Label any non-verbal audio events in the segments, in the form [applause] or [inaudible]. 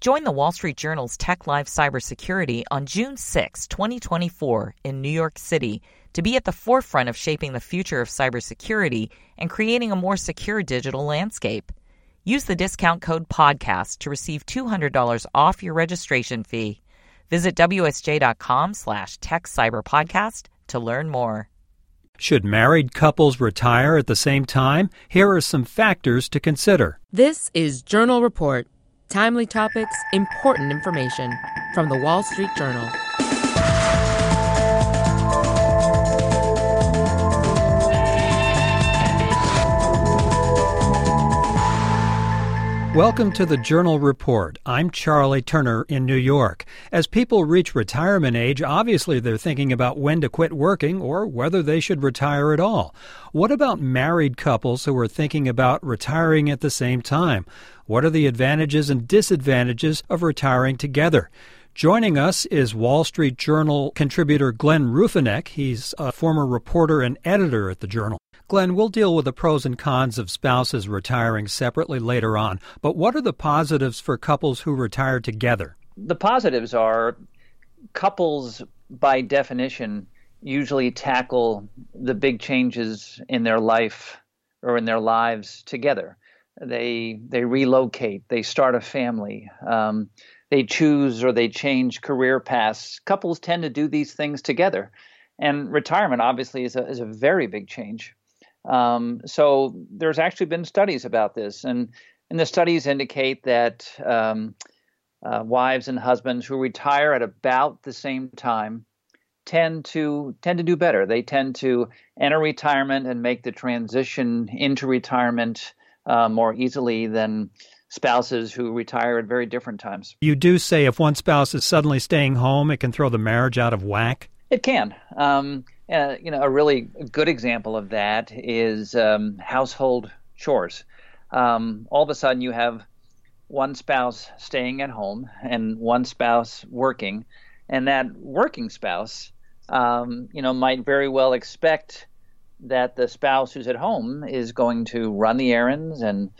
Join the Wall Street Journal's Tech Live Cybersecurity on June 6, 2024, in New York City to be at the forefront of shaping the future of cybersecurity and creating a more secure digital landscape. Use the discount code PODCAST to receive $200 off your registration fee. Visit WSJ.com slash techcyberpodcast to learn more. Should married couples retire at the same time? Here are some factors to consider. This is Journal Report timely topics, important information from the Wall Street Journal. Welcome to the Journal Report. I'm Charlie Turner in New York. As people reach retirement age, obviously they're thinking about when to quit working or whether they should retire at all. What about married couples who are thinking about retiring at the same time? What are the advantages and disadvantages of retiring together? Joining us is Wall Street Journal contributor Glenn Ruffenach. He's a former reporter and editor at the Journal. Glenn, we'll deal with the pros and cons of spouses retiring separately later on, but what are the positives for couples who retire together? The positives are couples, by definition, usually tackle the big changes in their life or in their lives together they they relocate, they start a family, um, they choose or they change career paths. Couples tend to do these things together, and retirement obviously is a is a very big change. Um, so there's actually been studies about this, and and the studies indicate that um, uh, wives and husbands who retire at about the same time tend to tend to do better. They tend to enter retirement and make the transition into retirement uh, more easily than spouses who retire at very different times. You do say if one spouse is suddenly staying home, it can throw the marriage out of whack? It can. Um, uh, you know, a really good example of that is um, household chores. Um, all of a sudden, you have one spouse staying at home and one spouse working, and that working spouse, um, you know, might very well expect that the spouse who's at home is going to run the errands and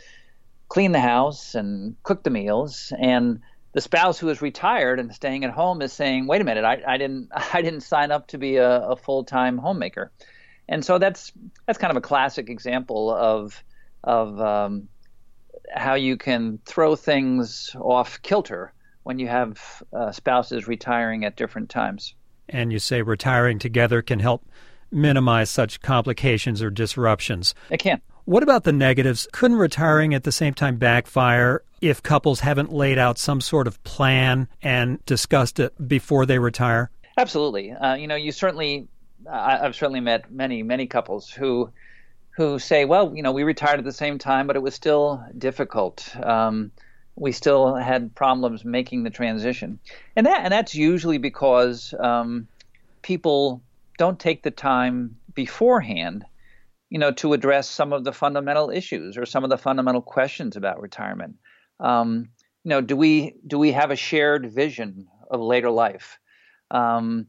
clean the house and cook the meals and the spouse who is retired and staying at home is saying wait a minute i, I didn't [laughs] i didn't sign up to be a, a full-time homemaker and so that's that's kind of a classic example of of um, how you can throw things off kilter when you have uh, spouses retiring at different times and you say retiring together can help minimize such complications or disruptions. It can. What about the negatives? Couldn't retiring at the same time backfire if couples haven't laid out some sort of plan and discussed it before they retire? Absolutely. Uh, you know, you certainly, I've certainly met many, many couples who who say, well, you know, we retired at the same time, but it was still difficult. Um, we still had problems making the transition, and that and that's usually because um, people don't take the time beforehand, you know, to address some of the fundamental issues or some of the fundamental questions about retirement. Um, you know, do we do we have a shared vision of later life? Um,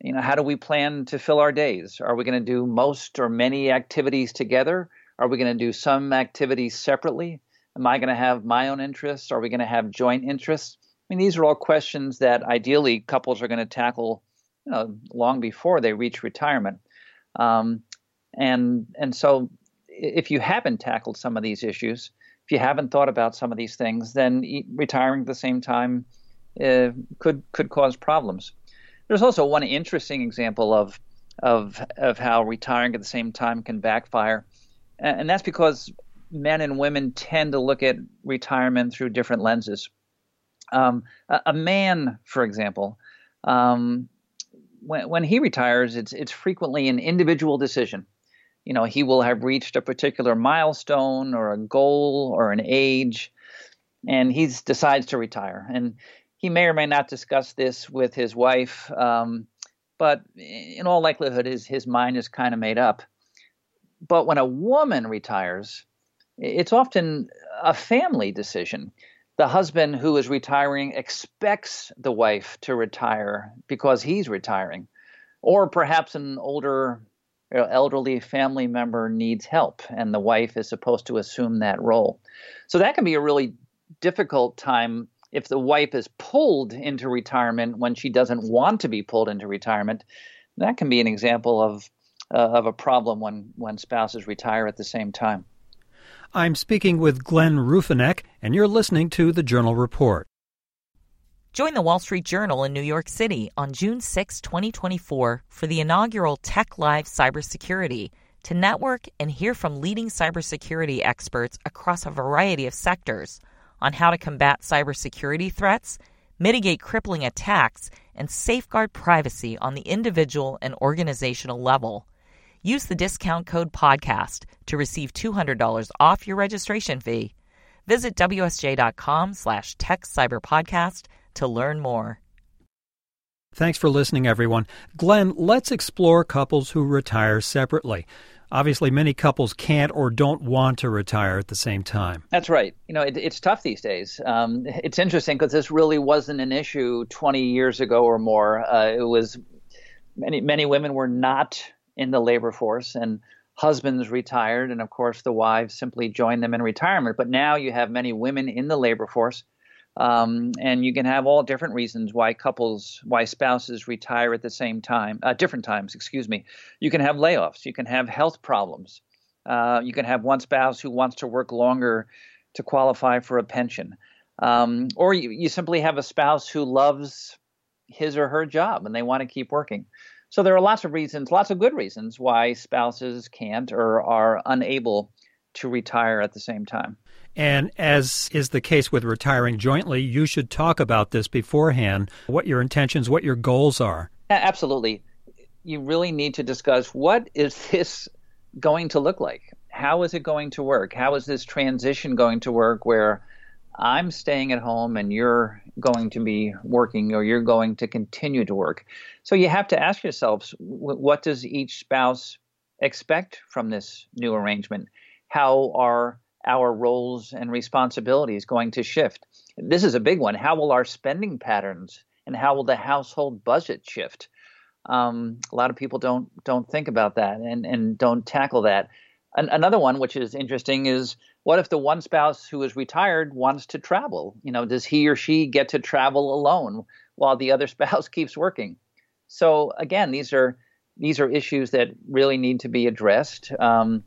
you know, how do we plan to fill our days? Are we going to do most or many activities together? Are we going to do some activities separately? Am I going to have my own interests? Are we going to have joint interests? I mean, these are all questions that ideally couples are going to tackle you know, long before they reach retirement. Um, and and so if you haven't tackled some of these issues, if you haven't thought about some of these things, then retiring at the same time uh, could could cause problems. There's also one interesting example of of of how retiring at the same time can backfire, and that's because men and women tend to look at retirement through different lenses. Um, a, a, man, for example, um, when, when he retires, it's it's frequently an individual decision. You know, he will have reached a particular milestone or a goal or an age, and he decides to retire. And he may or may not discuss this with his wife, um, but in all likelihood, his his mind is kind of made up. But when a woman retires, it's often a family decision the husband who is retiring expects the wife to retire because he's retiring, or perhaps an older elderly family member needs help and the wife is supposed to assume that role. So that can be a really difficult time if the wife is pulled into retirement when she doesn't want to be pulled into retirement, that can be an example of uh, of a problem when when spouses retire at the same time. I'm speaking with Glenn Ruffenach, and you're listening to the Journal Report. Join the Wall Street Journal in New York City on June 6, 2024, for the inaugural Tech Live Cybersecurity to network and hear from leading cybersecurity experts across a variety of sectors on how to combat cybersecurity threats, mitigate crippling attacks, and safeguard privacy on the individual and organizational level. Use the discount code podcast to receive $200 off your registration fee. Visit WSJ.com slash techcyberpodcast to learn more. Thanks for listening, everyone. Glenn, let's explore couples who retire separately. Obviously, many couples can't or don't want to retire at the same time. That's right. You know, it, it's tough these days. Um, it's interesting because this really wasn't an issue 20 years ago or more. Uh, it was many many women were not in the labor force, and husbands retired, and of course the wives simply joined them in retirement. But now you have many women in the labor force um, and you can have all different reasons why couples, why spouses retire at the same time, uh, different times, excuse me. You can have layoffs, you can have health problems, uh, you can have one spouse who wants to work longer to qualify for a pension. Um, or you, you simply have a spouse who loves his or her job and they want to keep working. So there are lots of reasons, lots of good reasons why spouses can't or are unable to retire at the same time. And as is the case with retiring jointly, you should talk about this beforehand, what your intentions, what your goals are. Absolutely. You really need to discuss what is this going to look like? How is it going to work? How is this transition going to work where I'm staying at home and you're going to be working or you're going to continue to work? So you have to ask yourselves what does each spouse expect from this new arrangement? How are our roles and responsibilities going to shift? This is a big one. How will our spending patterns and how will the household budget shift? Um, a lot of people don't don't think about that and, and don't tackle that. An- another one, which is interesting, is what if the one spouse who is retired wants to travel? You know, does he or she get to travel alone while the other [laughs] spouse keeps working? So again, these are these are issues that really need to be addressed. Um,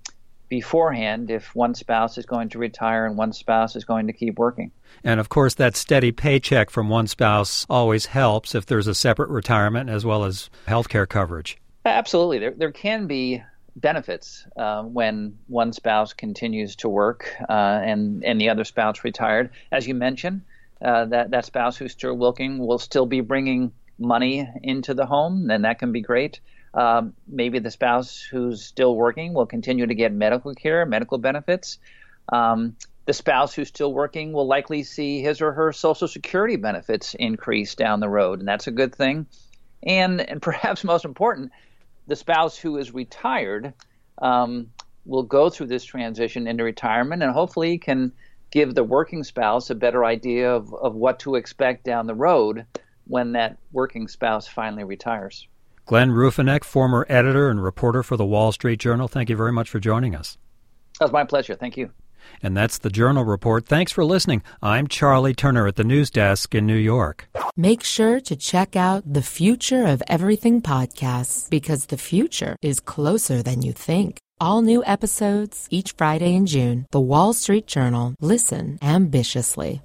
beforehand if one spouse is going to retire and one spouse is going to keep working. And of course, that steady paycheck from one spouse always helps if there's a separate retirement as well as health care coverage. Absolutely. There, there can be benefits uh, when one spouse continues to work uh, and, and the other spouse retired. As you mentioned, uh, that, that spouse who's still working will still be bringing money into the home, and that can be great. Um, maybe the spouse who's still working will continue to get medical care, medical benefits. Um, the spouse who's still working will likely see his or her Social Security benefits increase down the road, and that's a good thing. And, and [laughs] perhaps most important, the spouse who is retired um, will go through this transition into retirement and hopefully can give the working spouse a better idea of, of what to expect down the road when that working spouse finally retires. Glenn Ruffenach, former editor and reporter for the Wall Street Journal, thank you very much for joining us. That was my pleasure. Thank you. And that's the Journal Report. Thanks for listening. I'm Charlie Turner at the news desk in New York. Make sure to check out the Future of Everything podcasts because the future is closer than you think. All new episodes each Friday in June. The Wall Street Journal. Listen ambitiously.